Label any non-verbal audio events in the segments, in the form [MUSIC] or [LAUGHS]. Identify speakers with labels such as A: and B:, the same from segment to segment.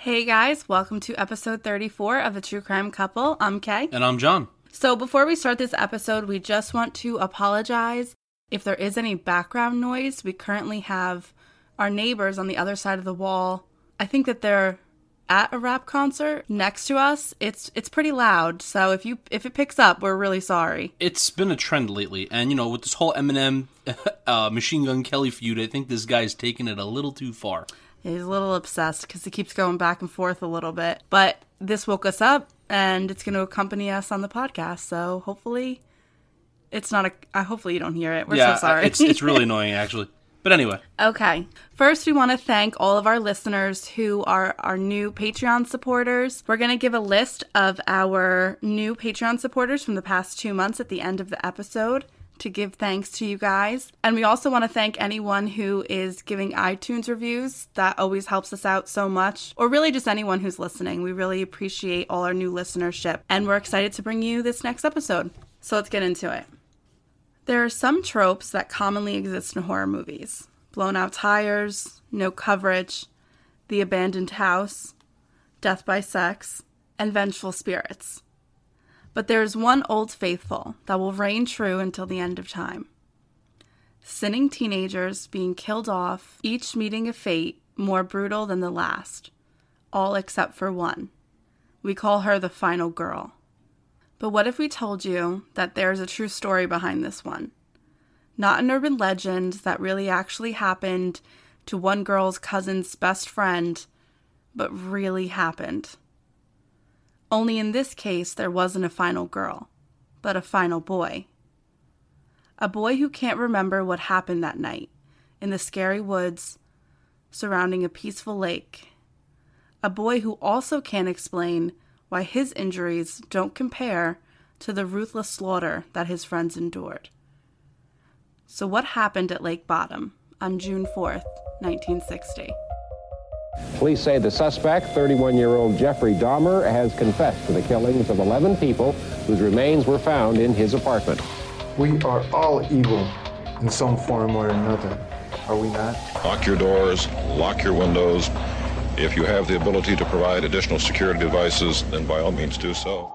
A: Hey guys, welcome to episode 34 of The True Crime Couple. I'm Kay.
B: And I'm John.
A: So, before we start this episode, we just want to apologize if there is any background noise. We currently have our neighbors on the other side of the wall. I think that they're at a rap concert next to us. It's it's pretty loud. So if you if it picks up, we're really sorry.
B: It's been a trend lately, and you know, with this whole Eminem, [LAUGHS] uh, Machine Gun Kelly feud, I think this guy's taking it a little too far.
A: He's a little obsessed because he keeps going back and forth a little bit. But this woke us up, and it's going to accompany us on the podcast. So hopefully, it's not a. Uh, hopefully, you don't hear it. We're
B: yeah,
A: so sorry.
B: it's it's really annoying actually. But anyway. [LAUGHS]
A: Okay. First, we want to thank all of our listeners who are our new Patreon supporters. We're going to give a list of our new Patreon supporters from the past two months at the end of the episode to give thanks to you guys. And we also want to thank anyone who is giving iTunes reviews. That always helps us out so much. Or really just anyone who's listening. We really appreciate all our new listenership. And we're excited to bring you this next episode. So let's get into it. There are some tropes that commonly exist in horror movies blown out tires, no coverage, the abandoned house, death by sex, and vengeful spirits. But there is one old faithful that will reign true until the end of time. Sinning teenagers being killed off, each meeting a fate more brutal than the last, all except for one. We call her the final girl. But what if we told you that there's a true story behind this one? Not an urban legend that really actually happened to one girl's cousin's best friend, but really happened. Only in this case, there wasn't a final girl, but a final boy. A boy who can't remember what happened that night in the scary woods surrounding a peaceful lake. A boy who also can't explain why his injuries don't compare to the ruthless slaughter that his friends endured. So, what happened at Lake Bodom on June 4th, 1960?
C: Police say the suspect, 31 year old Jeffrey Dahmer, has confessed to the killings of 11 people whose remains were found in his apartment.
D: We are all evil in some form or another, are we not?
E: Lock your doors, lock your windows. If you have the ability to provide additional security devices, then by all means do so.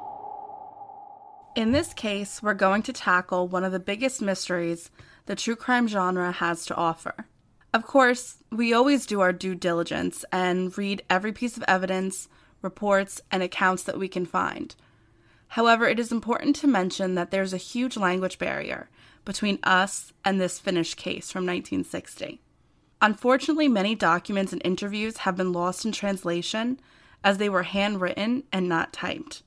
A: In this case, we're going to tackle one of the biggest mysteries the true crime genre has to offer. Of course, we always do our due diligence and read every piece of evidence, reports, and accounts that we can find. However, it is important to mention that there's a huge language barrier between us and this Finnish case from 1960. Unfortunately, many documents and interviews have been lost in translation as they were handwritten and not typed.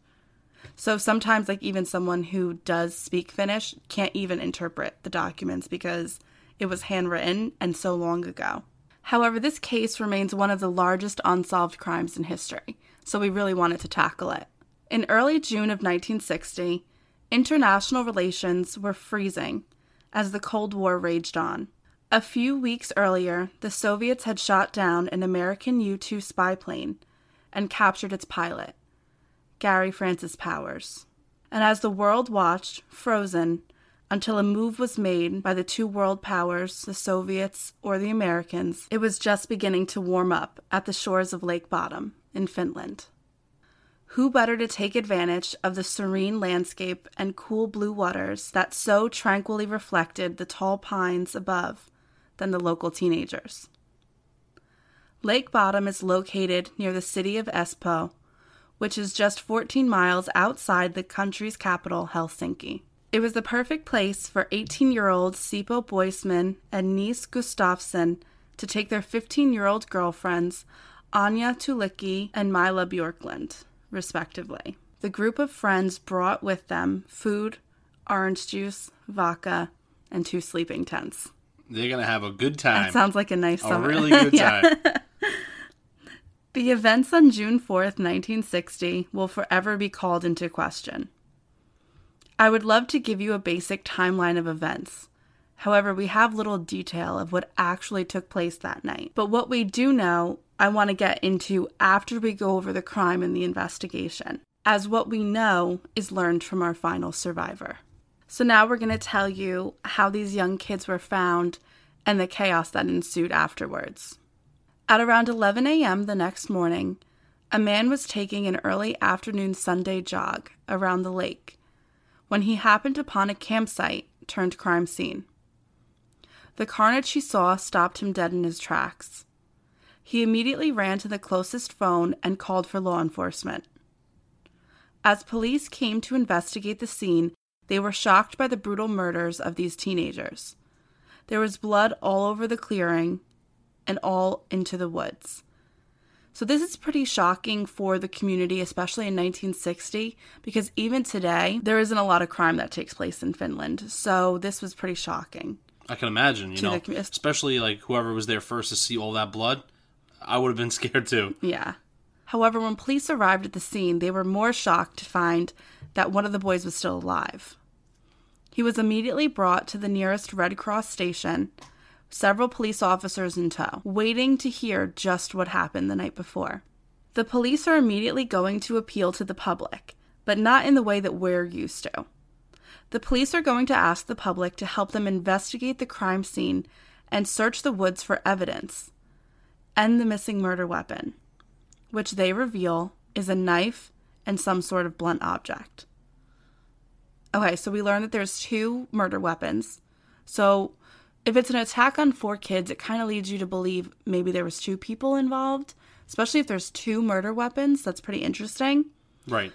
A: So sometimes, like, even someone who does speak Finnish can't even interpret the documents because it was handwritten and so long ago. However, this case remains one of the largest unsolved crimes in history, so we really wanted to tackle it. In early June of 1960, international relations were freezing as the Cold War raged on. A few weeks earlier, the Soviets had shot down an American U 2 spy plane and captured its pilot, Gary Francis Powers. And as the world watched, frozen, until a move was made by the two world powers, the Soviets or the Americans, it was just beginning to warm up at the shores of Lake Bodom in Finland. Who better to take advantage of the serene landscape and cool blue waters that so tranquilly reflected the tall pines above than the local teenagers? Lake Bodom is located near the city of Espoo, which is just 14 miles outside the country's capital, Helsinki. It was the perfect place for 18 year old Seppo Boisman and Nils Gustafsson to take their 15 year old girlfriends, Anya Tuulikki and Mila Bjorklund, respectively. The group of friends brought with them food, orange juice, vodka, and two sleeping tents.
B: They're going to have a good time.
A: That sounds like a nice
B: a
A: summer.
B: really good [LAUGHS] time. [LAUGHS]
A: The events on June 4th, 1960 will forever be called into question. I would love to give you a basic timeline of events. However, we have little detail of what actually took place that night. But what we do know, I want to get into after we go over the crime and the investigation, as what we know is learned from our final survivor. So now we're going to tell you how these young kids were found and the chaos that ensued afterwards. At around 11 a.m. the next morning, A man was taking an early afternoon Sunday jog around the lake when he happened upon a campsite turned crime scene. The carnage he saw stopped him dead in his tracks. He immediately ran to the closest phone and called for law enforcement. As police came to investigate the scene, they were shocked by the brutal murders of these teenagers. There was blood all over the clearing and all into the woods. So, this is pretty shocking for the community, especially in 1960, because even today, there isn't a lot of crime that takes place in Finland. So, this was pretty shocking.
B: I can imagine, you know,
A: the
B: especially like whoever was there first to see all that blood. I would have been [LAUGHS] scared too.
A: Yeah. However, when police arrived at the scene, they were more shocked to find that one of the boys was still alive. He was immediately brought to the nearest Red Cross station, several police officers in tow, waiting to hear just what happened the night before. The police are immediately going to appeal to the public, but not in the way that we're used to. The police are going to ask the public to help them investigate the crime scene and search the woods for evidence and the missing murder weapon, which they reveal is a knife and some sort of blunt object. Okay, so we learn that there's two murder weapons. So if it's an attack on four kids, it kind of leads you to believe maybe there was two people involved, especially if there's two murder weapons. That's pretty interesting
B: Right.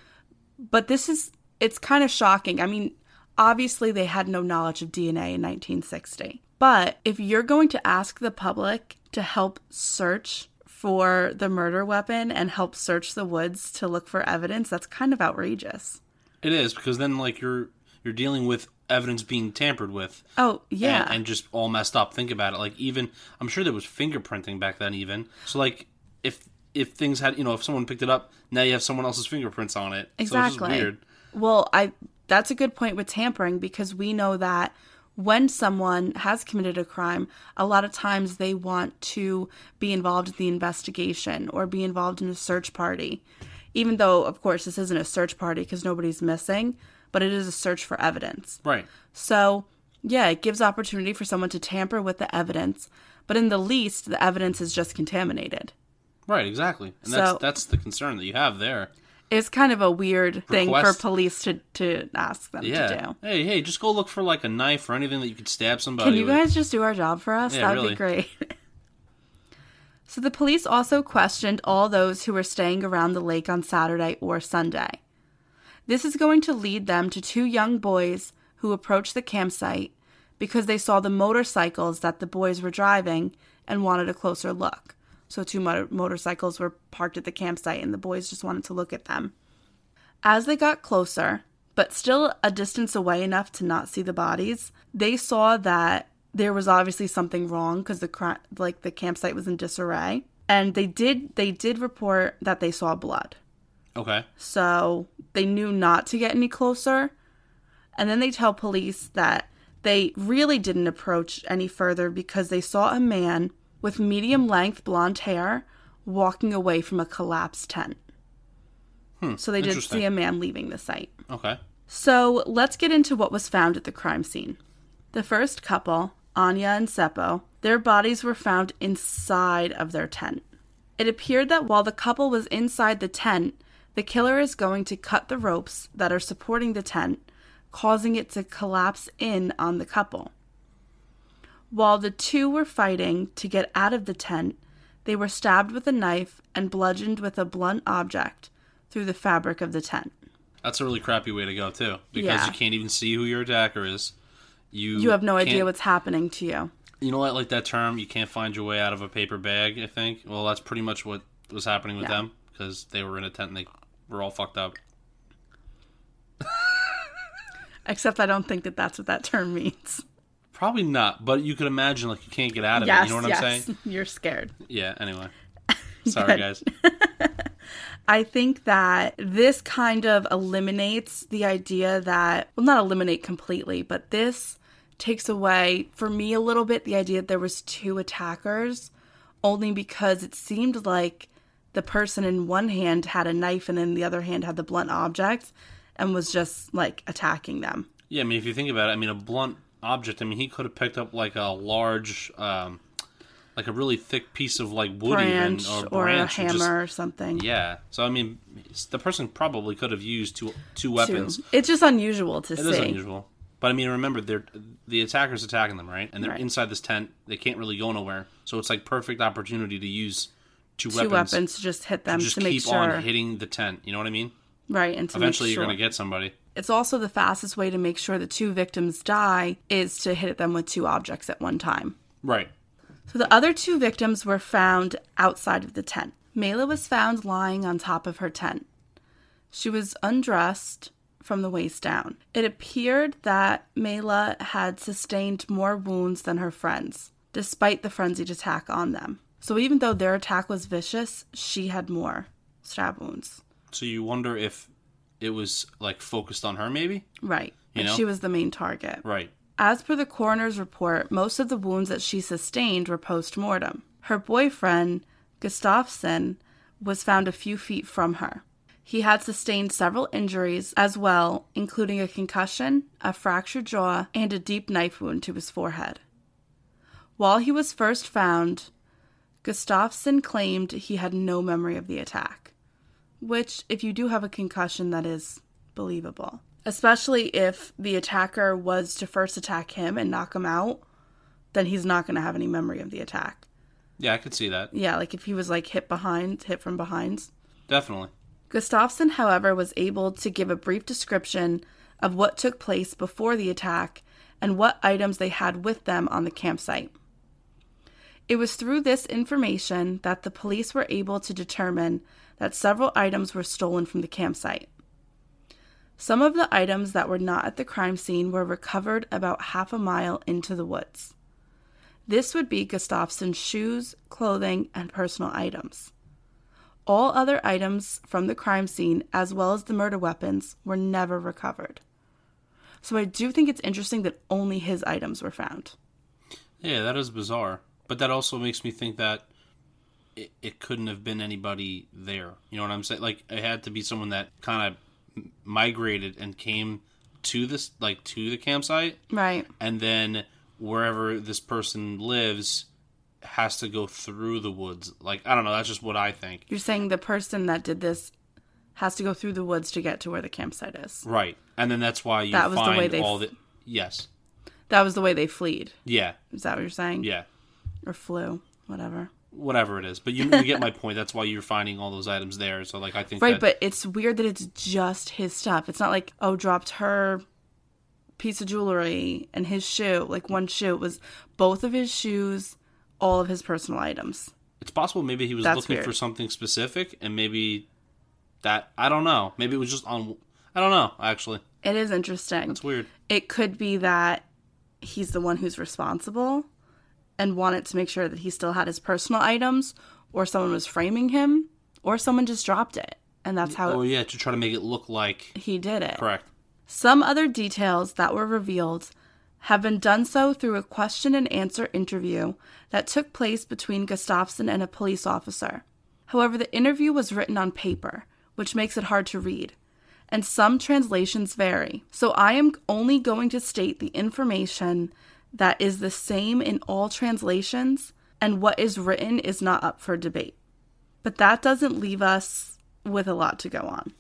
A: but this is it's kind of shocking. I mean, obviously they had no knowledge of DNA in 1960. But if you're going to ask the public to help search for the murder weapon and help search the woods to look for evidence, that's kind of outrageous.
B: It is because then like you're you're dealing with evidence being tampered with.
A: Oh, yeah.
B: and, and just all messed up. Think about it. Like even I'm sure there was fingerprinting back then. Even so, like if if things had you know if someone picked it up, now you have someone else's fingerprints on it. So it's
A: Exactly.
B: weird.
A: Well, I that's a good point with tampering because we know that when someone has committed a crime, a lot of times they want to be involved in the investigation or be involved in a search party. Even though, of course, this isn't a search party because nobody's missing, but it is a search for evidence.
B: Right.
A: So, yeah, it gives opportunity for someone to tamper with the evidence, but in the least, the evidence is just contaminated.
B: Right. Exactly. And
A: So-
B: that's that's the concern that you have there.
A: It's kind of a weird thing for police to, to ask them
B: Yeah.
A: to do.
B: Hey, hey, just go look for like a knife or anything that you could stab somebody.
A: Can you
B: with.
A: guys just do our job for us?
B: Yeah,
A: That'd
B: really.
A: be great. [LAUGHS] so the police also questioned all those who were staying around the lake on Saturday or Sunday. This is going to lead them to two young boys who approached the campsite because they saw the motorcycles that the boys were driving and wanted a closer look. So, two motor- motorcycles were parked at the campsite, and the boys just wanted to look at them. As they got closer, but still a distance away enough to not see the bodies, they saw that there was obviously something wrong because the cri- like the campsite was in disarray, and they did they did report that they saw blood.
B: Okay.
A: So they knew not to get any closer. And then they tell police that they really didn't approach any further because they saw a man with medium length blonde hair walking away from a collapsed tent. Hmm, so they did see a man leaving the site.
B: Okay.
A: So let's get into what was found at the crime scene. The first couple, Anya and Seppo, their bodies were found inside of their tent. It appeared that while the couple was inside the tent, the killer is going to cut the ropes that are supporting the tent, causing it to collapse in on the couple. While the two were fighting to get out of the tent, they were stabbed with a knife and bludgeoned with a blunt object through the fabric of the tent.
B: That's a really crappy way to go too, because
A: Yeah.
B: you can't even see who your attacker is. You
A: You have no idea what's happening to you.
B: You know what? Like that term, you can't find your way out of a paper bag. I think. Well, that's pretty much what was happening with
A: Yeah.
B: them because they were in a tent and they were all fucked up.
A: Except I don't think that that's what that term means.
B: Probably not, but you could imagine like you can't get out of
A: yes,
B: it. You know what
A: yes.
B: I'm saying? [LAUGHS]
A: You're scared.
B: Yeah. Anyway. [LAUGHS] Sorry, guys. [LAUGHS]
A: I think that this kind of eliminates the idea that, well, not eliminate completely, but this takes away, for me, a little bit the idea that there was two attackers, only because it seemed like the person in one hand had a knife and in the other hand had the blunt object and was just like attacking them.
B: Yeah, I mean, if you think about it, I mean, a blunt object. I mean, he could have picked up like a large, um, like a really thick piece of like wood
A: branch
B: even or
A: or a
B: branch and
A: hammer
B: just-
A: or something.
B: yeah. So I mean, the person probably could have used two two weapons.
A: It's just unusual to
B: It
A: see.
B: is unusual. But I mean, remember, they're the attackers attacking them, right? And they're
A: Right.
B: inside this tent. They can't really go nowhere. So it's like perfect opportunity to use two,
A: Two
B: weapons,
A: weapons to just hit them
B: to just
A: to make
B: keep
A: sure,
B: on hitting the tent. You know what I mean?
A: right? And to
B: Eventually,
A: sure.
B: you're gonna get somebody.
A: It's also the fastest way to make sure the two victims die is to hit them with two objects at one time.
B: Right.
A: So the other two victims were found outside of the tent. Mela was found lying on top of her tent. She was undressed from the waist down. It appeared that Mela had sustained more wounds than her friends, despite the frenzied attack on them. So even though their attack was vicious, she had more stab wounds.
B: So you wonder if it was like focused on her, maybe?
A: Right.
B: You
A: and
B: know?
A: she was the main target.
B: Right.
A: As per the coroner's report, most of the wounds that she sustained were post mortem. Her boyfriend, Gustafsson, was found a few feet from her. He had sustained several injuries as well, including a concussion, a fractured jaw, and a deep knife wound to his forehead. While he was first found, Gustafsson claimed he had no memory of the attack, which, if you do have a concussion, that is believable. Especially if the attacker was to first attack him and knock him out, then he's not going to have any memory of the attack.
B: Yeah, I could see that.
A: Yeah, like if he was like hit behind, hit from behind.
B: Definitely.
A: Gustafsson, however, was able to give a brief description of what took place before the attack and what items they had with them on the campsite. It was through this information that the police were able to determine that several items were stolen from the campsite. Some of the items that were not at the crime scene were recovered about half a mile into the woods. This would be Gustafsson's shoes, clothing, and personal items. All other items from the crime scene, as well as the murder weapons, were never recovered. So I do think it's interesting that only his items were found.
B: Yeah, that is bizarre. But that also makes me think that it, it couldn't have been anybody there. You know what I'm saying? Like it had to be someone that kind of migrated and came to this like to the campsite
A: Right.
B: and then wherever this person lives has to go through the woods. Like I don't know, that's just what I think.
A: You're saying the person that did this has to go through the woods to get to where the campsite is.
B: Right. And then that's why you
A: That was the
B: find
A: way they
B: all the Yes.
A: That was the way they fled.
B: Yeah.
A: Is that what you're saying?
B: Yeah.
A: Or flu, whatever.
B: Whatever it is. But you, you get my [LAUGHS] point. That's why you're finding all those items there. So like I think
A: Right,
B: that,
A: but it's weird that it's just his stuff. It's not like, oh, dropped her piece of jewelry and his shoe, like one shoe. It was both of his shoes, all of his personal items.
B: It's possible maybe he was
A: That's
B: looking
A: weird.
B: for something specific, and maybe that I don't know. Maybe it was just on. I don't know. Actually,
A: It is interesting.
B: it's weird.
A: It could be that he's the one who's responsible and wanted to make sure that he still had his personal items, or someone was framing him, or someone just dropped it. And that's how
B: Oh yeah, to try to make it look like
A: he did it.
B: correct.
A: Some other details that were revealed have been done so through a question and answer interview that took place between Gustafsson and a police officer. However, the interview was written on paper, which makes it hard to read, and some translations vary. So I am only going to state the information that is the same in all translations, and what is written is not up for debate. But that doesn't leave us with a lot to go on.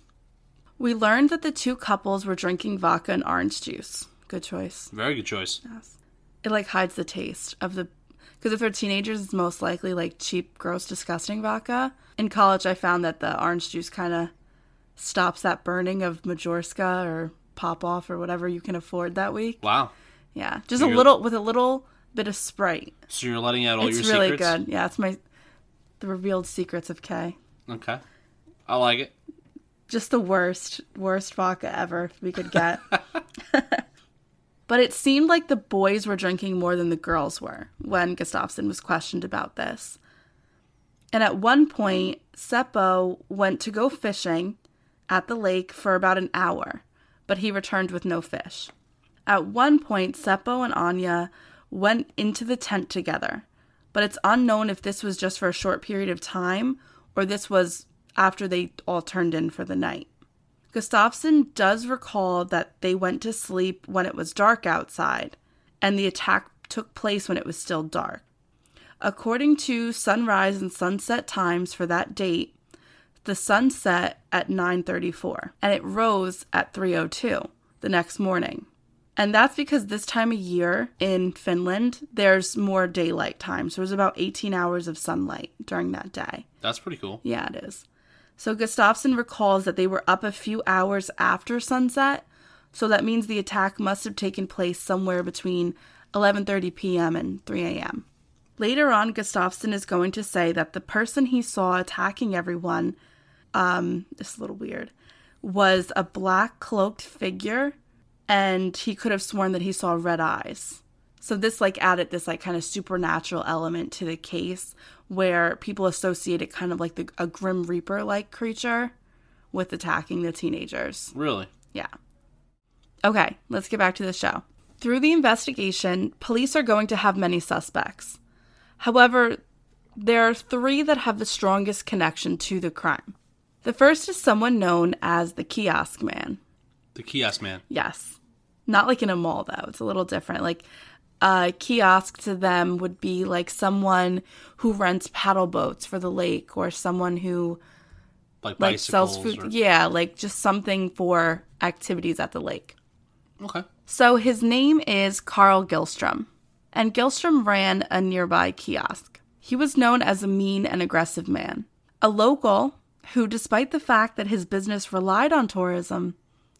A: We learned that the two couples were drinking vodka and orange juice. Good choice.
B: Very good choice. Yes.
A: It like hides the taste of the because if they're teenagers, it's most likely like cheap, gross, disgusting vodka. In college, I found that the orange juice kind of stops that burning of Majorska or Popov or whatever you can afford that week.
B: Wow.
A: Yeah, just a little with a little bit of Sprite.
B: So you're letting out all
A: it's
B: your
A: really
B: secrets.
A: It's really good. Yeah, it's my the revealed secrets of K.
B: Okay. I like it.
A: just the worst, worst vodka ever we could get. [LAUGHS] [LAUGHS] but it seemed like the boys were drinking more than the girls were when Gustafsson was questioned about this. And at one point, Seppo went to go fishing at the lake for about an hour, but he returned with no fish. At one point, Seppo and Anya went into the tent together, but it's unknown if this was just for a short period of time or this was after they all turned in for the night. Gustafsson does recall that they went to sleep when it was dark outside, and the attack took place when it was still dark. According to sunrise and sunset times for that date, the sun set at 9:34 and it rose at 3:02 the next morning. And that's because this time of year in Finland, there's more daylight time. So there's about 18 hours of sunlight during that day.
B: That's pretty cool.
A: Yeah, it is. So Gustafsson recalls that they were up a few hours after sunset, so that means the attack must have taken place somewhere between 11:30 p.m. and 3 a.m. Later on, Gustafsson is going to say that the person he saw attacking everyone, um, this is a little weird, was a black cloaked figure, and he could have sworn that he saw red eyes. So this like added this like kind of supernatural element to the case where people associated kind of like the, a grim reaper like creature with attacking the teenagers.
B: Really?
A: Yeah. Okay, let's get back to the show. Through the investigation, police are going to have many suspects. However, there are three that have the strongest connection to the crime. The first is someone known as the kiosk man.
B: The kiosk man.
A: Yes. Not like in a mall, though. It's a little different. Like, a kiosk to them would be like someone who rents paddle boats for the lake or someone who
B: Like
A: like
B: bicycles.
A: sells food.
B: or-
A: Yeah, like just something for activities at the lake.
B: Okay.
A: So his name is Carl Gilstrom, and Gilstrom ran a nearby kiosk. He was known as a mean and aggressive man, a local who, despite the fact that his business relied on tourism,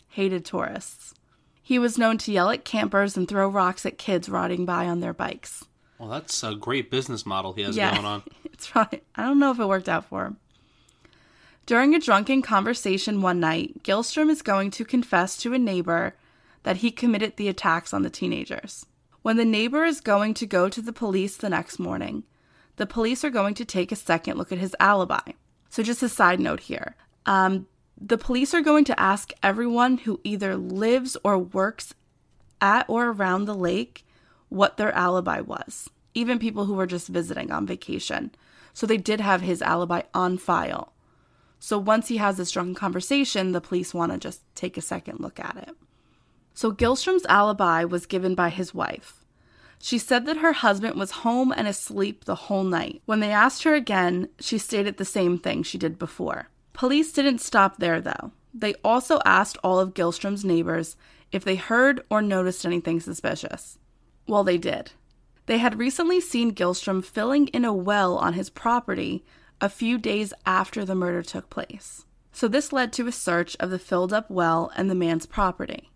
A: hated tourists. He was known to yell at campers and throw rocks at kids riding by on their bikes.
B: Well, that's a great business model he has going on. [LAUGHS]
A: it's right. I don't know if it worked out for him. During a drunken conversation one night, Gilstrom is going to confess to a neighbor that he committed the attacks on the teenagers. When the neighbor is going to go to the police the next morning, the police are going to take a second look at his alibi. So, just a side note here um, the police are going to ask everyone who either lives or works at or around the lake what their alibi was, even people who were just visiting on vacation. So they did have his alibi on file. So once he has this drunken conversation, the police want to just take a second look at it. So Gilstrom's alibi was given by his wife. She said that her husband was home and asleep the whole night. When they asked her again, she stated the same thing she did before. Police didn't stop there, though. They also asked all of Gilstrom's neighbors if they heard or noticed anything suspicious. Well, they did. They had recently seen Gilstrom filling in a well on his property a few days after the murder took place. So this led to a search of the filled up well and the man's property.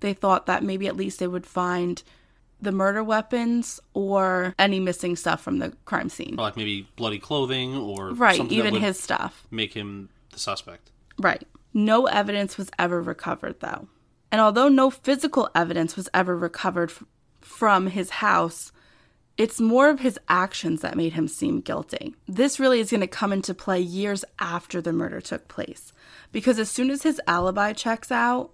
A: They thought that maybe at least they would find the murder weapons or any missing stuff from the crime scene.
B: Or like maybe bloody clothing or
A: Right, even his stuff.
B: make him the suspect.
A: Right. No evidence was ever recovered, though. And although no physical evidence was ever recovered f- from his house, it's more of his actions that made him seem guilty. This really is going to come into play years after the murder took place. Because as soon as his alibi checks out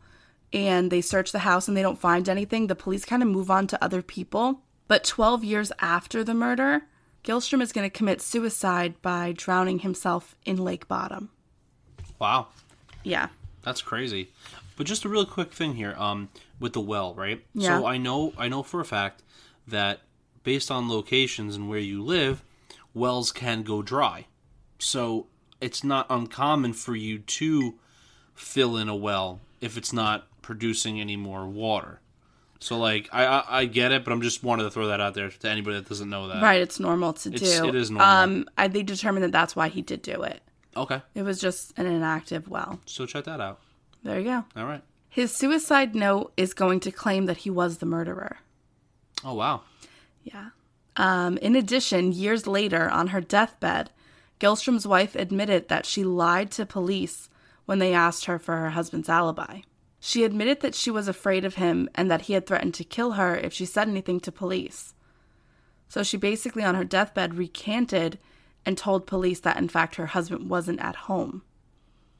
A: and they search the house and they don't find anything, the police kind of move on to other people. But 12 years after the murder, Gilstrom is going to commit suicide by drowning himself in Lake Bodom.
B: Wow.
A: Yeah.
B: That's crazy. But just a real quick thing here, um, with the well, right?
A: Yeah.
B: So I know I know for a fact that based on locations and where you live, wells can go dry. So it's not uncommon for you to fill in a well if it's not producing any more water. So like I I, I get it, but I'm just wanted to throw that out there to anybody that doesn't know that.
A: Right, it's normal to
B: It's-
A: do.
B: it is normal.
A: Um, I, they determined that that's why he did do it.
B: Okay.
A: It was just an inactive well.
B: So check that out.
A: There you go.
B: All right.
A: His suicide note is going to claim that he was the murderer.
B: Oh wow.
A: Yeah. Um, in addition, years later, on her deathbed, Gilstrom's wife admitted that she lied to police when they asked her for her husband's alibi. She admitted that she was afraid of him and that he had threatened to kill her if she said anything to police. So she basically, on her deathbed, recanted and told police that, in fact, her husband wasn't at home.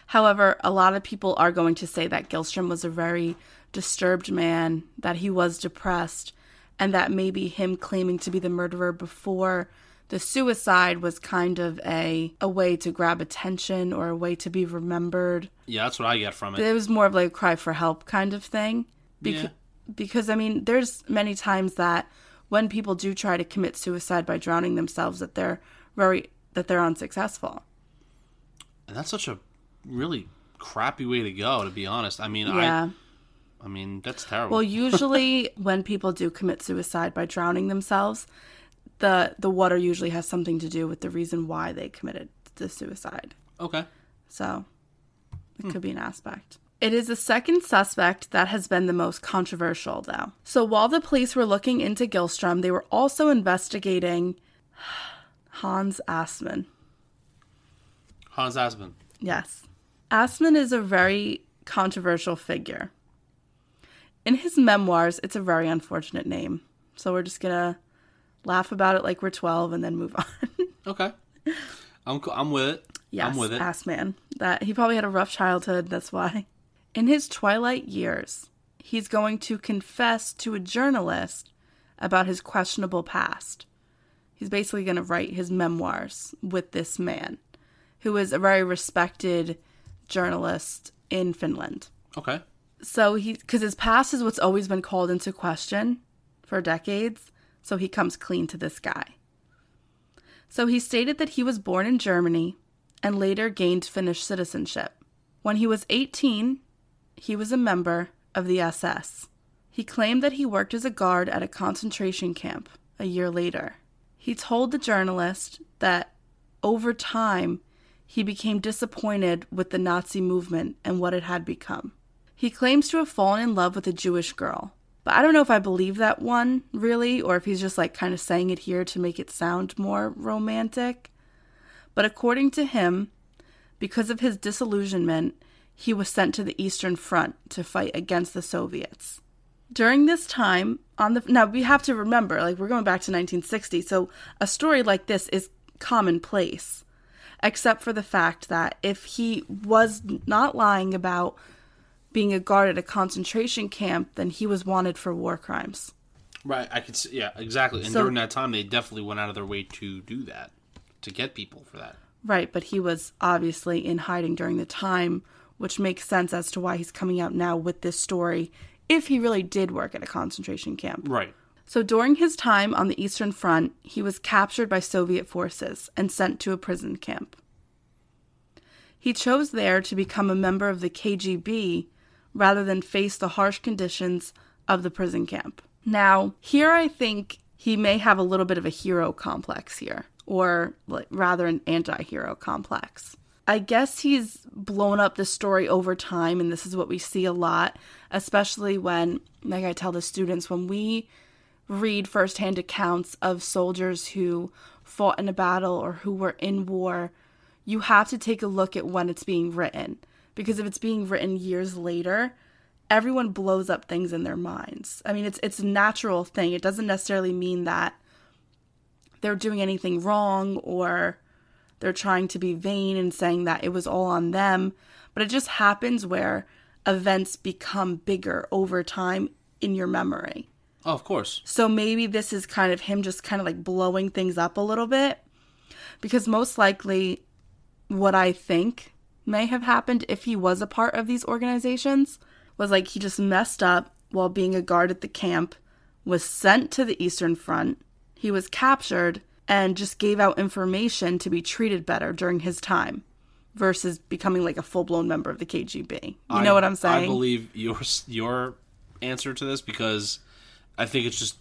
A: However, a lot of people are going to say that Gilstrom was a very disturbed man, that he was depressed, and that maybe him claiming to be the murderer before the suicide was kind of a, a way to grab attention or a way to be remembered.
B: Yeah, that's what I get from it.
A: It was more of like a cry for help kind of thing. Beca-
B: Yeah.
A: Because, I mean, there's many times that when people do try to commit suicide by drowning themselves that they're very that they're unsuccessful.
B: And that's such a really crappy way to go, to be honest. I mean,
A: Yeah.
B: I, I mean, that's terrible.
A: Well, [LAUGHS] usually when people do commit suicide by drowning themselves, the the water usually has something to do with the reason why they committed the suicide.
B: okay.
A: So it hmm. could be an aspect. It is the second suspect that has been the most controversial, though. So while the police were looking into Gilstrom, they were also investigating Hans Assmann.
B: Hans Aspen.
A: Yes. Assmann is a very controversial figure. In his memoirs, it's a very unfortunate name. So we're just going to laugh about it like we're 12 and then move [LAUGHS] on.
B: Okay. I'm, I'm with it.
A: Yes,
B: I'm with it.
A: Assmann. That he probably had a rough childhood. That's why. In his twilight years, he's going to confess to a journalist about his questionable past. He's basically going to write his memoirs with this man, who is a very respected journalist in Finland.
B: Okay.
A: So he, because his past is what's always been called into question for decades. So he comes clean to this guy. So he stated that he was born in Germany and later gained Finnish citizenship. When he was 18, he was a member of the SS. He claimed that he worked as a guard at a concentration camp a year later. He told the journalist that over time he became disappointed with the Nazi movement and what it had become. He claims to have fallen in love with a Jewish girl. But I don't know if I believe that one, really, or if he's just like kind of saying it here to make it sound more romantic. But according to him, because of his disillusionment, he was sent to the Eastern Front to fight against the Soviets. During this time, on the now we have to remember, like we're going back to 1960, so a story like this is commonplace, except for the fact that if he was not lying about being a guard at a concentration camp, then he was wanted for war crimes.
B: Right. I could see. Yeah, exactly. And
A: So-
B: during that time, they definitely went out of their way to do that, to get people for that.
A: Right, but he was obviously in hiding during the time, which makes sense as to why he's coming out now with this story if he really did work at a concentration camp.
B: Right.
A: So during his time on the Eastern Front, he was captured by Soviet forces and sent to a prison camp. He chose there to become a member of the KGB rather than face the harsh conditions of the prison camp. Now, here I think he may have a little bit of a hero complex here, or rather an anti hero complex. I guess he's blown up the story over time, and this is what we see a lot, especially when, like I tell the students, when we read firsthand accounts of soldiers who fought in a battle or who were in war, you have to take a look at when it's being written. Because if it's being written years later, everyone blows up things in their minds. I mean, it's it's a natural thing. It doesn't necessarily mean that they're doing anything wrong or they're trying to be vain and saying that it was all on them, but it just happens where events become bigger over time in your memory.
B: Oh, of course.
A: So maybe this is kind of him just kind of like blowing things up a little bit. Because most likely, what I think may have happened if he was a part of these organizations was like he just messed up while being a guard at the camp, was sent to the Eastern Front, he was captured, and just gave out information to be treated better during his time versus becoming like a full blown member of the KGB. You
B: I-
A: know what I'm saying?
B: I believe your your answer to this because I think it's just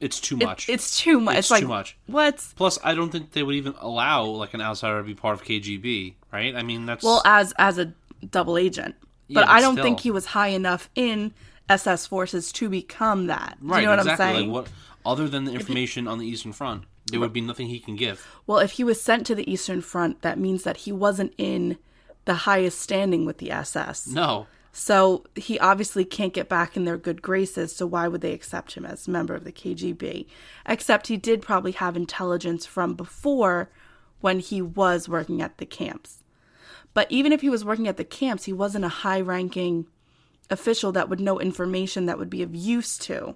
B: it's too
A: It-
B: much.
A: it's too much.
B: It's
A: It's, like,
B: too much.
A: What?
B: Plus, I don't think they would even allow like an outsider to be part of KGB, right? I mean, that's
A: Well, as as a double agent,
B: Yeah,
A: but
B: but
A: I don't
B: still.
A: think he was high enough in SS forces to become that.
B: Right.
A: you know what
B: exactly.
A: I'm saying?
B: Like what other than the information on the Eastern Front, there would be nothing he can give.
A: Well, if he was sent to the Eastern Front, that means that he wasn't in the highest standing with the SS.
B: No,
A: So he obviously can't get back in their good graces. So why would they accept him as a member of the KGB? Except he did probably have intelligence from before when he was working at the camps. But even if he was working at the camps, he wasn't a high ranking official that would know information that would be of use to.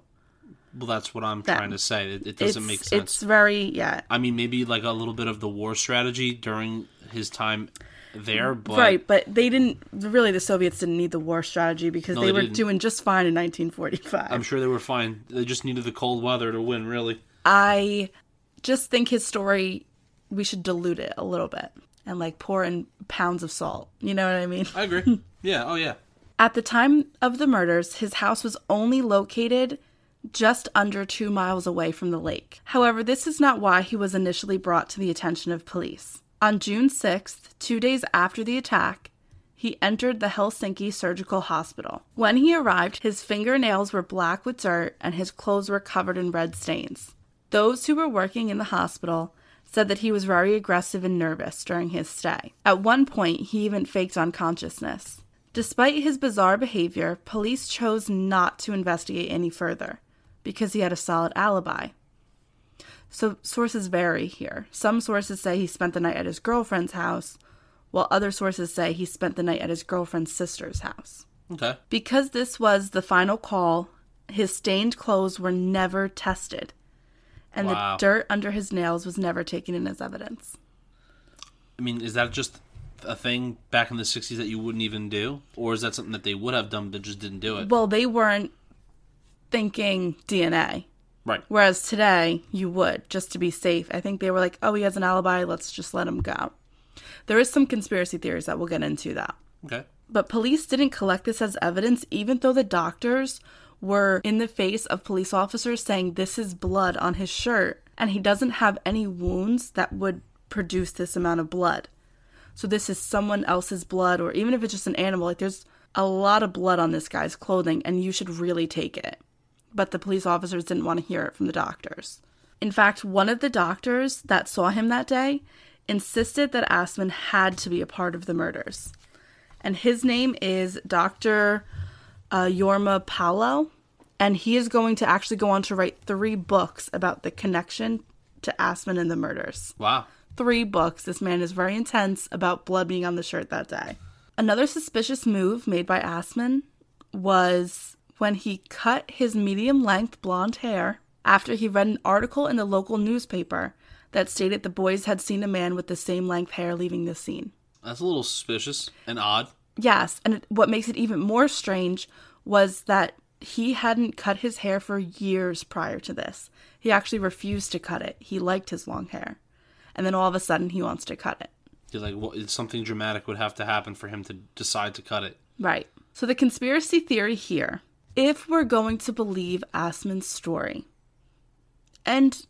B: Well, that's what I'm
A: That-
B: trying to say. It, it doesn't make sense.
A: It's very, yeah.
B: I mean, maybe like a little bit of the war strategy during his time there, but
A: right, but they didn't really the Soviets didn't need the war strategy because
B: No,
A: they,
B: they
A: were
B: didn't.
A: doing just fine in 1945.
B: I'm sure they were fine. They just needed the cold weather to win, really.
A: I just think his story we should dilute it a little bit and like pour in pounds of salt. You know what I mean?
B: I agree. [LAUGHS] yeah. Oh yeah.
A: At the time of the murders, his house was only located just under two miles away from the lake. However, this is not why he was initially brought to the attention of police. On June 6th, two days after the attack, he entered the Helsinki Surgical Hospital. When he arrived, his fingernails were black with dirt and his clothes were covered in red stains. Those who were working in the hospital said that he was very aggressive and nervous during his stay. At one point, he even faked unconsciousness. Despite his bizarre behavior, police chose not to investigate any further because he had a solid alibi. So sources vary here. Some sources say he spent the night at his girlfriend's house, while other sources say he spent the night at his girlfriend's sister's house.
B: Okay.
A: Because this was the final call, his stained clothes were never tested, and
B: Wow.
A: the dirt under his nails was never taken in as evidence.
B: I mean, is that just a thing back in the '60s that you wouldn't even do, or is that something that they would have done but just didn't do it?
A: Well, they weren't thinking DNA.
B: Right.
A: Whereas today, you would, just to be safe. I think they were like, oh, he has an alibi, let's just let him go. There is some conspiracy theories that we'll get into that.
B: Okay.
A: But police didn't collect this as evidence, even though the doctors were in the face of police officers saying this is blood on his shirt, and he doesn't have any wounds that would produce this amount of blood. So this is someone else's blood, or even if it's just an animal, like there's a lot of blood on this guy's clothing, and you should really take it. But the police officers didn't want to hear it from the doctors. In fact, one of the doctors that saw him that day insisted that Assmann had to be a part of the murders and his name is Dr. Uh, Jorma Palo, and he is going to actually go on to write three books about the connection to Assmann and the murders.
B: Wow.
A: Three books. This man is very intense about blood being on the shirt that day. Another suspicious move made by Assmann was when he cut his medium length blonde hair after he read an article in the local newspaper that stated the boys had seen a man with the same length hair leaving the scene.
B: That's a little suspicious and odd.
A: Yes, and it, what makes it even more strange was that he hadn't cut his hair for years prior to this. He actually refused to cut it. He liked his long hair. And then all of a sudden he wants to cut it.
B: You're like, what, something dramatic would have to happen for him to decide to cut it.
A: Right. So the conspiracy theory here, if we're going to believe Assmann's story, and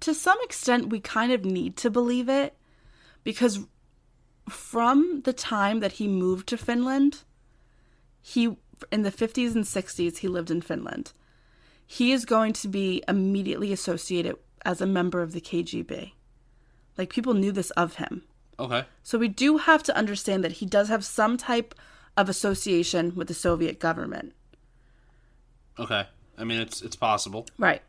A: to some extent we kind of need to believe it because from the time that he moved to Finland, he in the 50s and 60s he lived in Finland. He is going to be immediately associated as a member of the KGB. Like people knew this of him.
B: Okay.
A: So we do have to understand that he does have some type of association with the Soviet government.
B: Okay. I mean, it's it's possible.
A: Right.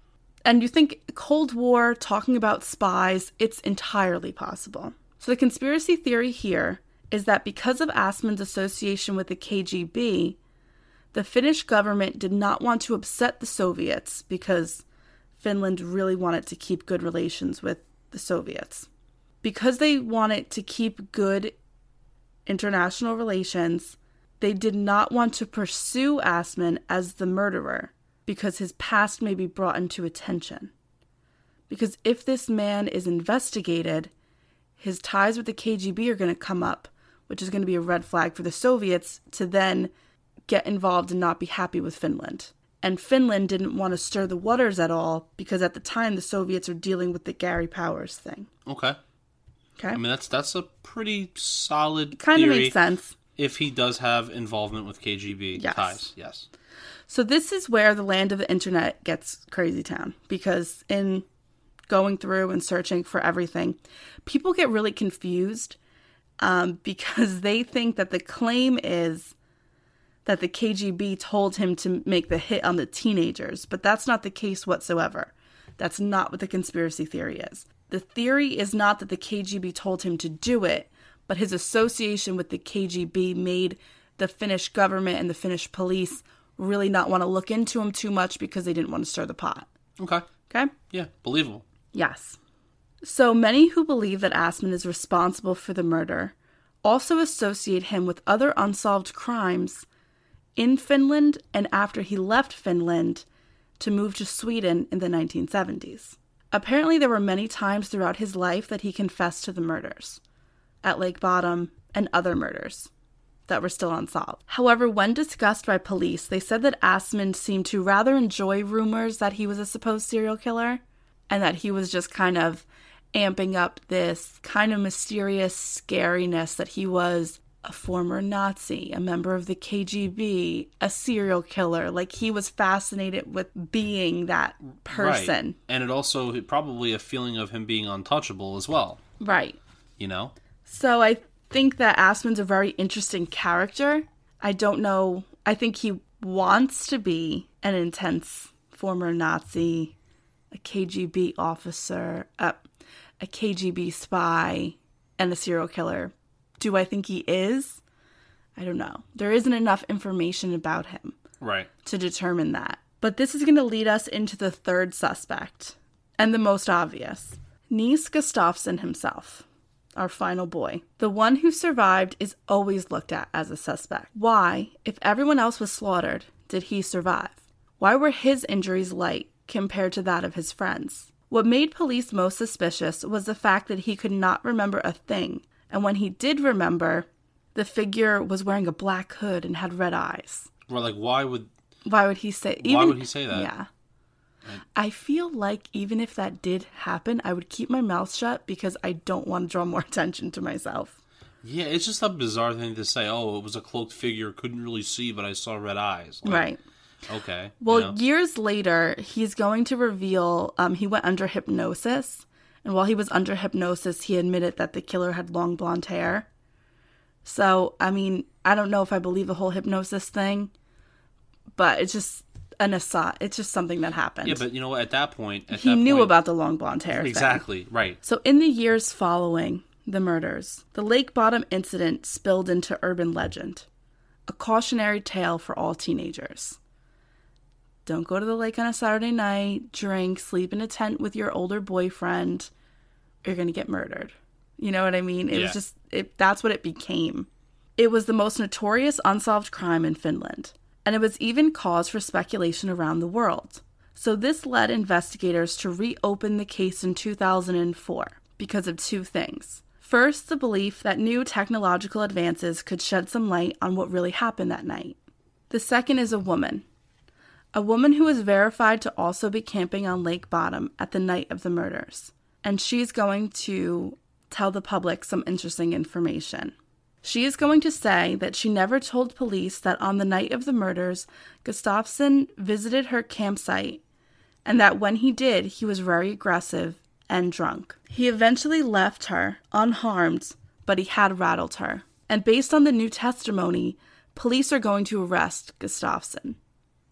A: And you think Cold War, talking about spies, it's entirely possible. So the conspiracy theory here is that because of Assmann's association with the KGB, the Finnish government did not want to upset the Soviets because Finland really wanted to keep good relations with the Soviets. Because they wanted to keep good international relations, they did not want to pursue Assmann as the murderer because his past may be brought into attention. Because if this man is investigated, his ties with the KGB are going to come up, which is going to be a red flag for the Soviets to then get involved and not be happy with Finland. And Finland didn't want to stir the waters at all because at the time the Soviets are dealing with the Gary Powers thing.
B: Okay.
A: Okay?
B: I mean, that's that's a pretty solid
A: kind of makes sense.
B: If he does have involvement with KGB
A: Yes.
B: ties. Yes.
A: So this is where the land of the internet gets crazy town because in going through and searching for everything, people get really confused um, [LAUGHS] because they think that the claim is that the KGB told him to make the hit on the teenagers, but that's not the case whatsoever. That's not what the conspiracy theory is. The theory is not that the KGB told him to do it, but his association with the KGB made the Finnish government and the Finnish police really not want to look into him too much because they didn't want to stir the pot.
B: Okay.
A: Okay?
B: Yeah. Believable.
A: Yes. So many who believe that Assmann is responsible for the murder also associate him with other unsolved crimes in Finland and after he left Finland to move to Sweden in the 1970s. Apparently, there were many times throughout his life that he confessed to the murders at Lake Bodom and other murders that were still unsolved. However, when discussed by police, they said that Asmund seemed to rather enjoy rumors that he was a supposed serial killer and that he was just kind of amping up this kind of mysterious scariness that he was a former Nazi, a member of the KGB, a serial killer. Like he was fascinated with being that person.
B: Right. And it also probably a feeling of him being untouchable as well.
A: Right.
B: You know?
A: So I think that Assmann's a very interesting character. I don't know. I think he wants to be an intense former Nazi, a KGB officer, uh, a KGB spy, and a serial killer. Do I think he is? I don't know. There isn't enough information about him
B: Right.
A: to determine that. But this is going to lead us into the third suspect, and the most obvious Nils Gustafsson himself, our final boy. The one who survived is always looked at as a suspect. Why, if everyone else was slaughtered, did he survive? Why were his injuries light compared to that of his friends? What made police most suspicious was the fact that he could not remember a thing, and when he did remember, the figure was wearing a black hood and had red eyes.
B: Well, like, why would.
A: Why would he say?
B: Why would he say that?
A: Yeah. I feel like even if that did happen, I would keep my mouth shut because I don't want to draw more [LAUGHS] attention to myself.
B: Yeah, it's just a bizarre thing to say. Oh, it was a cloaked figure. Couldn't really see, but I saw red eyes. Like,
A: Right.
B: Okay.
A: Well,
B: you know?
A: years later, he's going to reveal um, he went under hypnosis. And while he was under hypnosis, he admitted that the killer had long blonde hair. So, I mean, I don't know if I believe the whole hypnosis thing, but it's just an aside. It's just something that happened.
B: Yeah, but you know what? At that point, at
A: he
B: that
A: knew
B: point-
A: about the long blonde hair. thing.
B: Exactly. Right.
A: So, in the years following the murders, the Lake Bodom incident spilled into urban legend, a cautionary tale for all teenagers. Don't go to the lake on a Saturday night, drink, sleep in a tent with your older boyfriend. You're going to get murdered. You know what I mean? It
B: Yeah.
A: was just, it, that's what it became. It was the most notorious unsolved crime in Finland, and it was even cause for speculation around the world. So, this led investigators to reopen the case in 2004 because of two things. First, the belief that new technological advances could shed some light on what really happened that night. The second is a woman. A woman who was verified to also be camping on Lake Bodom at the night of the murders. And she's going to tell the public some interesting information. She is going to say that she never told police that on the night of the murders, Gustafsson visited her campsite and that when he did, he was very aggressive and drunk. He eventually left her unharmed, but he had rattled her. And based on the new testimony, police are going to arrest Gustafsson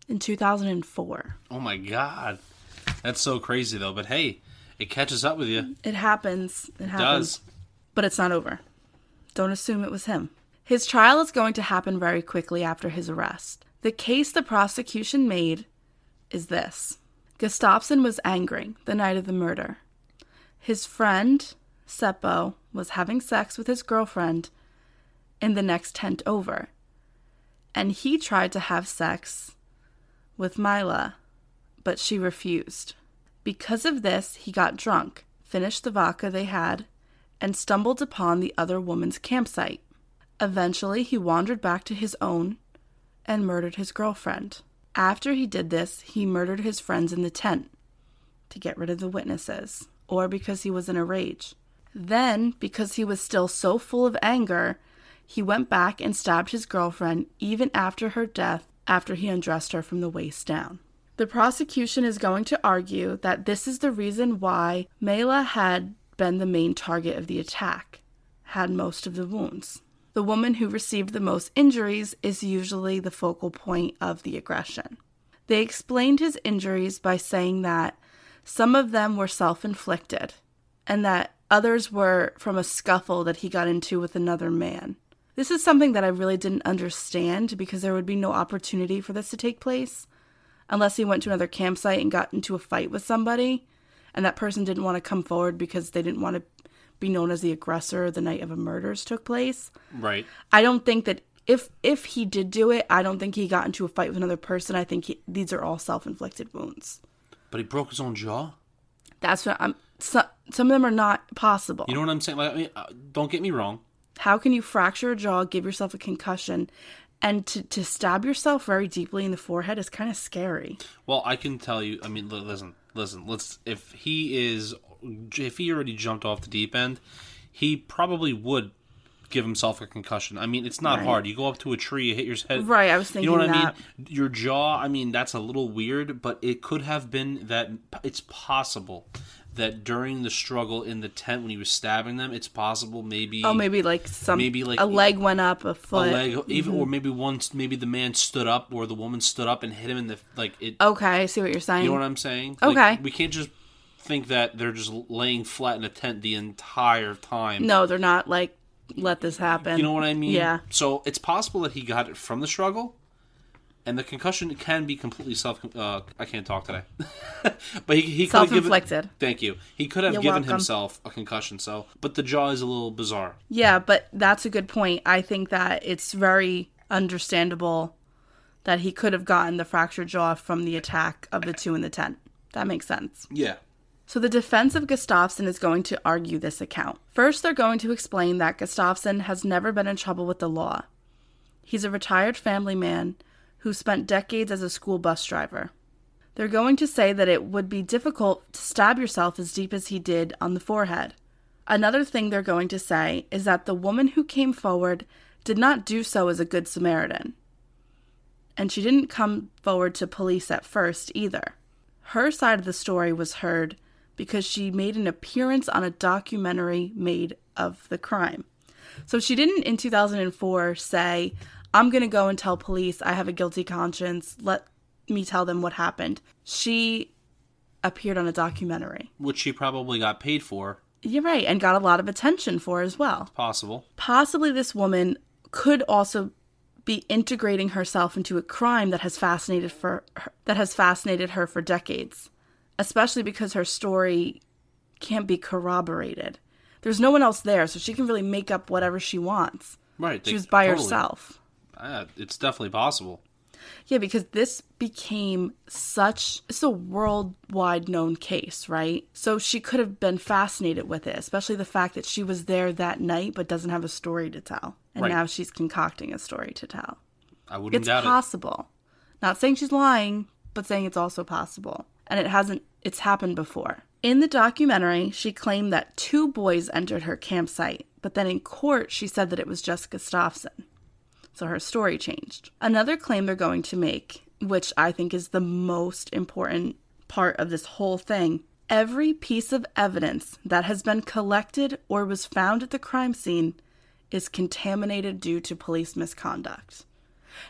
A: in 2004.
B: Oh my god, that's so crazy though. But hey, it catches up with you.
A: It happens. It
B: It
A: happens.
B: does.
A: But it's not over. Don't assume it was him. His trial is going to happen very quickly after his arrest. The case the prosecution made is this Gustafsson was angry the night of the murder. His friend, Seppo, was having sex with his girlfriend in the next tent over. And he tried to have sex with Mila, but she refused. Because of this, he got drunk, finished the vodka they had, and stumbled upon the other woman's campsite. Eventually, he wandered back to his own and murdered his girlfriend. After he did this, he murdered his friends in the tent to get rid of the witnesses, or because he was in a rage. Then, because he was still so full of anger, he went back and stabbed his girlfriend even after her death after he undressed her from the waist down. The prosecution is going to argue that this is the reason why Mela had been the main target of the attack, had most of the wounds. The woman who received the most injuries is usually the focal point of the aggression. They explained his injuries by saying that some of them were self inflicted and that others were from a scuffle that he got into with another man. This is something that I really didn't understand because there would be no opportunity for this to take place unless he went to another campsite and got into a fight with somebody and that person didn't want to come forward because they didn't want to be known as the aggressor the night of a murders took place.
B: Right.
A: I don't think that if if he did do it, I don't think he got into a fight with another person. I think he, these are all self-inflicted wounds.
B: But he broke his own jaw.
A: That's what I'm. So, some of them are not possible.
B: You know what I'm saying? Like, I mean, uh, don't get me wrong.
A: How can you fracture a jaw, give yourself a concussion, and to, to stab yourself very deeply in the forehead is kind of scary.
B: Well, I can tell you. I mean, listen, listen. Let's. If he is, if he already jumped off the deep end, he probably would give himself a concussion. I mean, it's not
A: Right.
B: hard. You go up to a tree, you hit your head.
A: Right, I was thinking.
B: You know what
A: thinking
B: I mean? Your jaw. I mean, that's a little weird, but it could have been that. It's possible that during the struggle in the tent when he was stabbing them, it's possible maybe.
A: Oh, maybe like some
B: Maybe, like,
A: a leg went up, a foot a
B: leg, even
A: Mm-hmm.
B: or maybe once, maybe the man stood up or the woman stood up and hit him in the like it.
A: Okay, I see what you're saying.
B: You know what I'm saying?
A: Okay.
B: Like, we can't just think that they're just laying flat in a tent the entire time.
A: no, they're not like let this happen.
B: You know what I mean?
A: Yeah.
B: So it's possible that he got it from the struggle, and the concussion can be completely self. Uh, I can't talk today. [LAUGHS] but he, he could have given. Thank you. He could have
A: You're
B: given
A: welcome.
B: himself a concussion. So, but the jaw is a little bizarre.
A: Yeah, but that's a good point. I think that it's very understandable that he could have gotten the fractured jaw from the attack of the two in the tent. That makes sense.
B: Yeah.
A: So the defense of Gustafsson is going to argue this account. First, they're going to explain that Gustafsson has never been in trouble with the law. He's a retired family man who spent decades as a school bus driver. They're going to say that it would be difficult to stab yourself as deep as he did on the forehead. Another thing they're going to say is that the woman who came forward did not do so as a good Samaritan. And she didn't come forward to police at first either. Her side of the story was heard because she made an appearance on a documentary made of the crime. So she didn't in 2004 say, I'm going to go and tell police I have a guilty conscience. Let me tell them what happened. She appeared on a documentary.
B: Which she probably got paid for.
A: You're right, and got a lot of attention for as well.
B: Possible.
A: Possibly this woman could also be integrating herself into a crime that has fascinated for her, that has fascinated her for decades, especially because her story can't be corroborated. There's no one else there, so she can really make up whatever she wants.
B: Right.
A: She
B: they-
A: was by
B: totally.
A: herself.
B: Uh, it's definitely possible.
A: Yeah, because this became such it's a worldwide known case, right? So she could have been fascinated with it, especially the fact that she was there that night but doesn't have a story to tell. And
B: Right.
A: now she's concocting a story to tell.
B: I wouldn't
A: It's
B: doubt it.
A: It's possible. Not saying she's lying, but saying it's also possible. And it hasn't it's happened before. In the documentary, she claimed that two boys entered her campsite, but then in court she said that it was just Gustafsson. So her story changed. Another claim they're going to make, which I think is the most important part of this whole thing, every piece of evidence that has been collected or was found at the crime scene is contaminated due to police misconduct.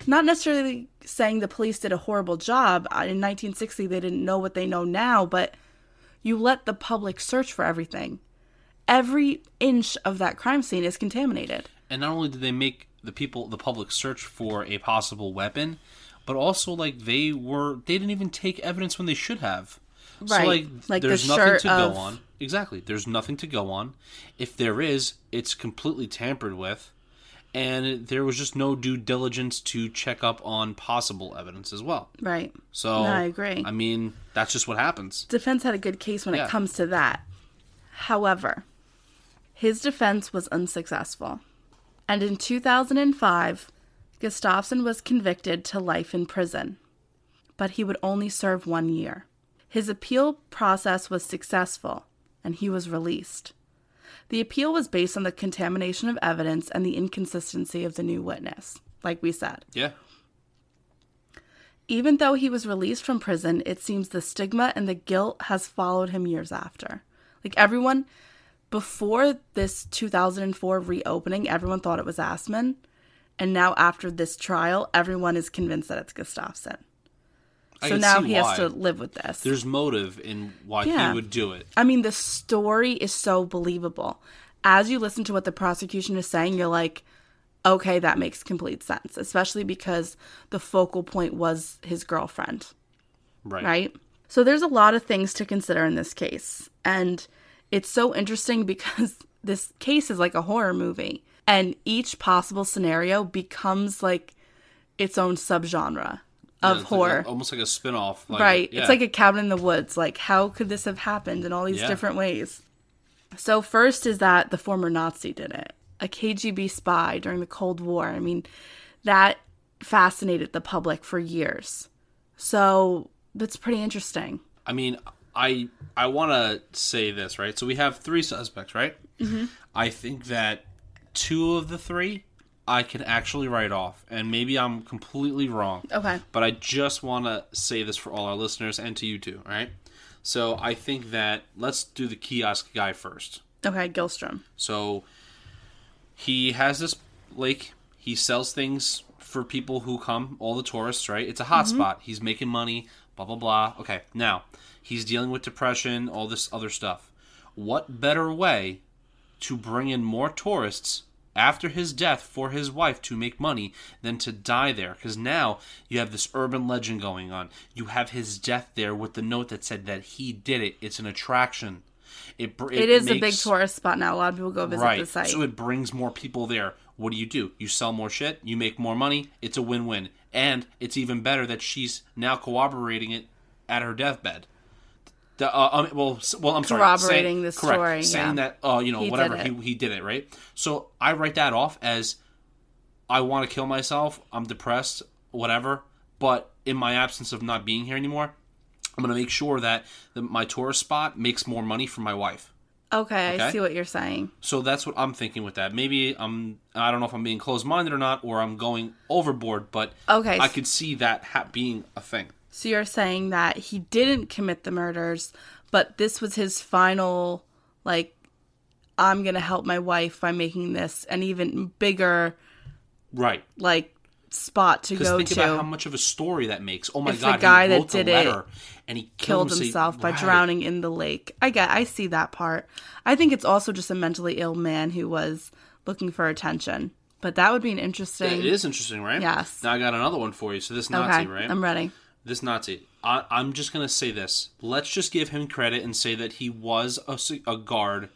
A: Not necessarily saying the police did a horrible job. In 1960, they didn't know what they know now, but you let the public search for everything. Every inch of that crime scene is contaminated.
B: And not only did they make the people the public search for a possible weapon but also like they were they didn't even take evidence when they should have so
A: Right.
B: like,
A: Like the
B: there's nothing to
A: of-
B: go on exactly there's nothing to go on if there is it's completely tampered with and there was just no due diligence to check up on possible evidence as well
A: Right.
B: so
A: No, I agree.
B: i mean that's just what happens
A: defense had a good case when
B: Yeah.
A: it comes to that. However, his defense was unsuccessful. And in 2005, Gustafsson was convicted to life in prison, but he would only serve one year. His appeal process was successful, and he was released. The appeal was based on the contamination of evidence and the inconsistency of the new witness, like we said.
B: yeah
A: Even though he was released from prison, it seems the stigma and the guilt has followed him years after. Like everyone, before this 2004 reopening, everyone thought it was Assmann. And now, after this trial, everyone is convinced that it's Gustafsson.
B: I
A: So now he
B: why.
A: has to live with this.
B: there's motive in why
A: Yeah.
B: he would do it
A: I mean, the story is so believable. As you listen to what the prosecution is saying, you're like, okay, that makes complete sense, especially because the focal point was his girlfriend.
B: right
A: right? So there's a lot of things to consider in this case. And it's so interesting because [LAUGHS] this case is like a horror movie, and each possible scenario becomes like its own subgenre
B: Yeah,
A: of
B: like
A: horror.
B: a- almost like a spin-off. Like,
A: right.
B: yeah.
A: It's like a cabin in the woods. Like, how could this have happened in all these
B: Yeah.
A: different ways? So, first is that the former Nazi did it, a KGB spy during the Cold War. I mean, that fascinated the public for years. So, that's pretty interesting.
B: I mean, I I want to say this right. So we have three suspects, right? Mm-hmm. I think that two of the three I can actually write off, and maybe I'm completely wrong.
A: Okay.
B: But I just want to say this for all our listeners and to you too, right? So I think that let's do the kiosk guy first.
A: Okay, Gyllström.
B: So he has this lake. He sells things for people who come, all the tourists, right? It's a hot spot. He's making money, blah, blah, blah. Okay, now he's dealing with depression, all this other stuff. What better way to bring in more tourists after his death for his wife to make money than to die there? Because now you have this urban legend going on. You have his death there with the note that said that he did it. It's an attraction. It, br-
A: It is a big tourist spot now. A lot of people go visit
B: right.
A: the site.
B: So it brings more people there. What do you do? You sell more shit, you make more money, it's a win win. And it's even better that she's now corroborating it at her deathbed. The, uh, um, well, well, I'm sorry.
A: Corroborating the
B: correct,
A: story,
B: Saying
A: yeah.
B: that, uh, you know,
A: He
B: whatever, he, he did it, right? So I write that off as I want to kill myself, I'm depressed, whatever. But in my absence of not being here anymore, I'm going to make sure that the, my tourist spot makes more money for my wife.
A: Okay, I see what you're saying.
B: So that's what I'm thinking with that. Maybe I'm I don't know if I'm being closed minded or not, or I'm going overboard, but
A: Okay.
B: I could see that ha- being a thing.
A: So you're saying that he didn't commit the murders, but this was his final, like, I'm going to help my wife by making this an even bigger,
B: Right.
A: like, spot to go
B: think
A: to.
B: about how much of a story that makes. Oh my
A: If the guy
B: he
A: that did it
B: and he
A: killed
B: himself
A: himself by
B: Right.
A: drowning in the lake. I get I see that part. I think it's also just a mentally ill man who was looking for attention. But that would be an interesting
B: It is interesting, right?
A: Yes.
B: Now I got another one for you. So this Nazi,
A: Okay,
B: right?
A: I'm ready.
B: this Nazi. I, I'm just gonna say this. Let's just give him credit and say that he was a, a guard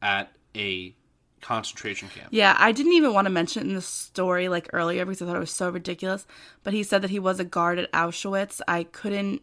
B: at a concentration camp.
A: Yeah, I didn't even want to mention it in the story like earlier because I thought it was so ridiculous. But he said that he was a guard at Auschwitz. I couldn't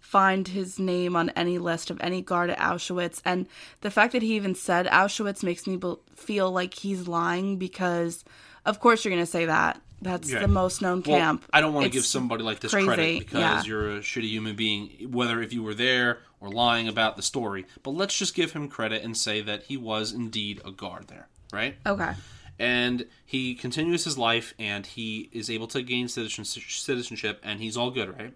A: find his name on any list of any guard at Auschwitz. And the fact that he even said Auschwitz makes me feel like he's lying because, of course, you're going to say that. That's
B: Yeah.
A: the most known
B: Well,
A: camp.
B: I don't want to give somebody like this
A: crazy,
B: credit because
A: yeah.
B: you're a shitty human being, whether if you were there or lying about the story. But let's just give him credit and say that he was indeed a guard there, right?
A: Okay.
B: And he continues his life and he is able to gain citizenship and he's all good, right?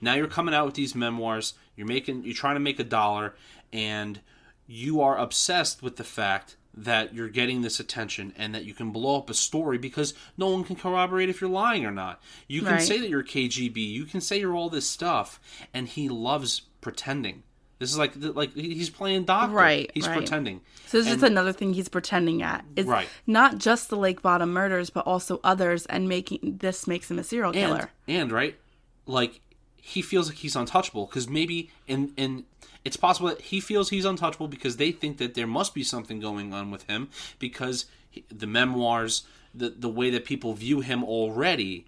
B: Now you're coming out with these memoirs, you're making you're trying to make a dollar and you are obsessed with the fact that you're getting this attention and that you can blow up a story because no one can corroborate if you're lying or not. You can
A: Right.
B: say that you're KGB, you can say you're all this stuff and he loves pretending. This is like like he's playing doctor.
A: Right,
B: He's
A: right.
B: pretending.
A: So this is
B: And-
A: just another thing he's pretending at. Is
B: Right.
A: not just the Lake Bodom murders, but also others, and making this makes him a serial killer.
B: And, and right, like he feels like he's untouchable because maybe in in it's possible that he feels he's untouchable because they think that there must be something going on with him because he, the memoirs, the the way that people view him already.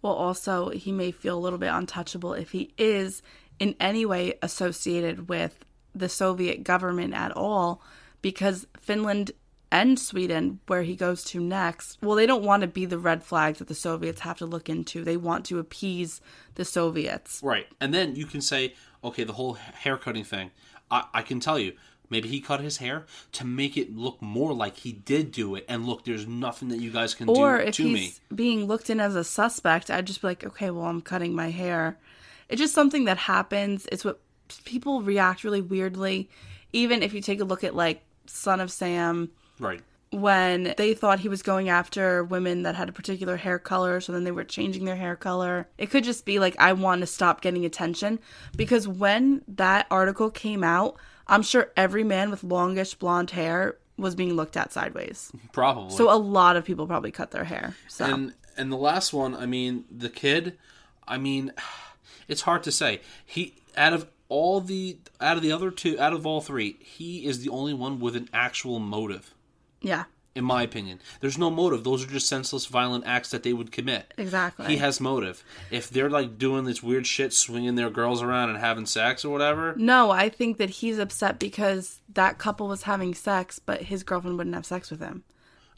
A: Well, also, he may feel a little bit untouchable if he is in any way associated with the Soviet government at all, because Finland and Sweden, where he goes to next, well, they don't want to be the red flags that the Soviets have to look into. They want to appease the Soviets.
B: Right, and then you can say, okay, the whole hair cutting thing. I, I can tell you. Maybe he cut his hair to make it look more like he did do it. And look, there's nothing that you guys can
A: Or
B: do
A: if
B: to
A: he's
B: me.
A: being looked in as a suspect, I'd just be like, okay, well, I'm cutting my hair. It's just something that happens. It's what people react really weirdly. Even if you take a look at like Son of Sam,
B: Right.
A: when they thought he was going after women that had a particular hair color, so then they were changing their hair color. It could just be like, I want to stop getting attention. Because when that article came out, I'm sure every man with longish blonde hair was being looked at sideways.
B: Probably.
A: So a lot of people probably cut their hair. So
B: And and the last one, I mean, the kid, I mean, it's hard to say. He out of all the out of the other two, out of all three, he is the only one with an actual motive.
A: Yeah,
B: In my opinion, there's no motive. Those are just senseless, violent acts that they would commit.
A: exactly.
B: He has motive. If they're like doing this weird shit, swinging their girls around and having sex or whatever,
A: no, I think that he's upset because that couple was having sex, but his girlfriend wouldn't have sex with him.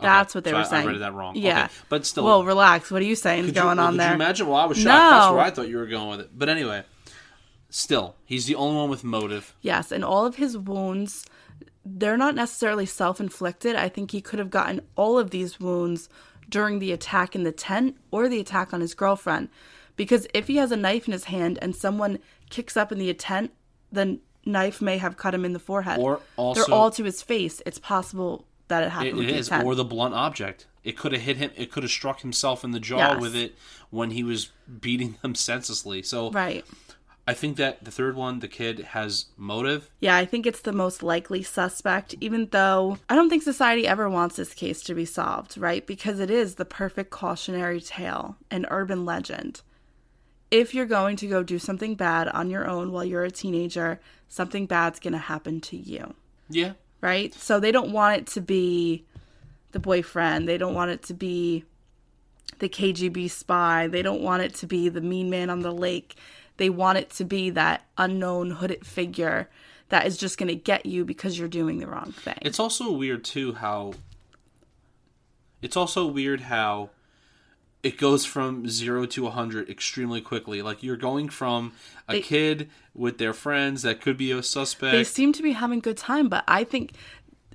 A: That's what they
B: So
A: were
B: I- I
A: saying.
B: read that wrong.
A: Yeah,
B: Okay, but still-
A: Well, relax. What are you saying is
B: you-
A: going
B: well,
A: on
B: could
A: there?
B: you imagine? Well, I was shocked. That's where I thought you were going with it. But anyway, still, he's the only one with motive.
A: Yes, and all of his wounds, they're not necessarily self inflicted. I think he could have gotten all of these wounds during the attack in the tent or the attack on his girlfriend. Because if he has a knife in his hand and someone kicks up in the tent, the knife may have cut him in the forehead.
B: Or also-
A: they're all to his face. It's possible that it happened
B: It, it
A: the
B: or the blunt object. It could have hit him. It could have struck himself in the jaw
A: Yes.
B: with it when he was beating them [LAUGHS] senselessly. So
A: right.
B: I think that the third one, the kid, has motive.
A: Yeah, I think it's the most likely suspect, even though I don't think society ever wants this case to be solved, right? Because it is the perfect cautionary tale, an urban legend. If you're going to go do something bad on your own while you're a teenager, something bad's going to happen to you,
B: Yeah,
A: right? So they don't want it to be the boyfriend, they don't want it to be the KGB spy, they don't want it to be the mean man on the lake. They want it to be that unknown hooded figure that is just going to get you because you're doing the wrong thing.
B: It's also weird too how it's also weird how it goes from 0 to 100 extremely quickly. Like you're going from a
A: They-
B: kid with their friends that could be a suspect.
A: they seem to be having a good time, but I think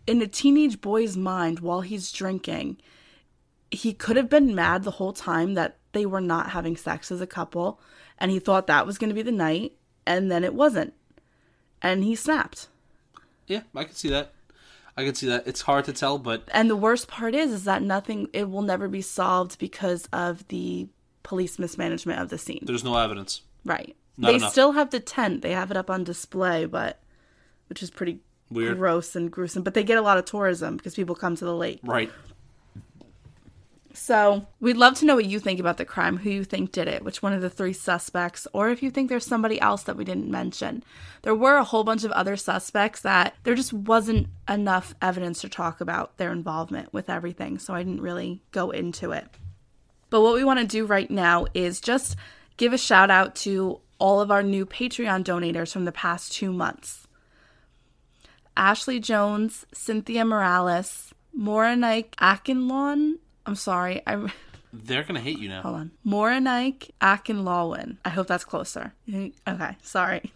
A: in a teenage boy's mind while he's drinking, he could have been mad the whole time that they were not having sex as a couple and he thought that was going to be the night and then it wasn't. And he snapped.
B: yeah, I can see that. I can see that. It's hard to tell, but
A: And the worst part is is that nothing it will never be solved because of the police mismanagement of the scene.
B: there's no evidence.
A: Right.
B: Not
A: they
B: enough.
A: still have the tent. They have it up on display, but which is pretty
B: Weird.
A: gross and gruesome. But they get a lot of tourism because people come to the lake.
B: Right.
A: So we'd love to know what you think about the crime, who you think did it, which one of the three suspects, or if you think there's somebody else that we didn't mention. There were a whole bunch of other suspects that there just wasn't enough evidence to talk about their involvement with everything, so I didn't really go into it. But what we want to do right now is just give a shout out to all of our new Patreon donators from the past two months. Ashley Jones, Cynthia Morales, Moranike Akinlawn. I'm sorry, I'm. [LAUGHS]
B: They're gonna hate you now.
A: hold on. Moranike Akinlawin. I hope that's closer. [LAUGHS] Okay, sorry.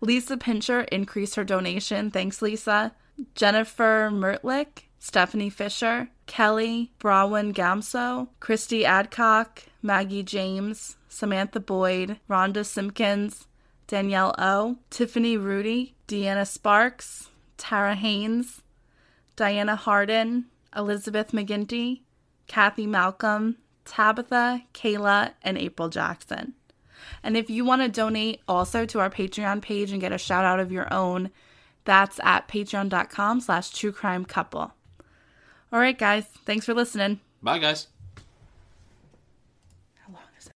A: Lisa Pincher increased her donation. Thanks, Lisa. Jennifer Mertlick, Stephanie Fisher, Kelly Brawin Gamso, Christy Adcock, Maggie James, Samantha Boyd, Rhonda Simpkins, Danielle O, Tiffany Rudy, Deanna Sparks, Tara Haynes, Diana Harden, Elizabeth McGinty, Kathy Malcolm, Tabitha, Kayla, and April Jackson. And if you want to donate also to our Patreon page and get a shout out of your own, that's at patreon.com slash true crime couple. All right, guys. Thanks for listening.
B: Bye, guys.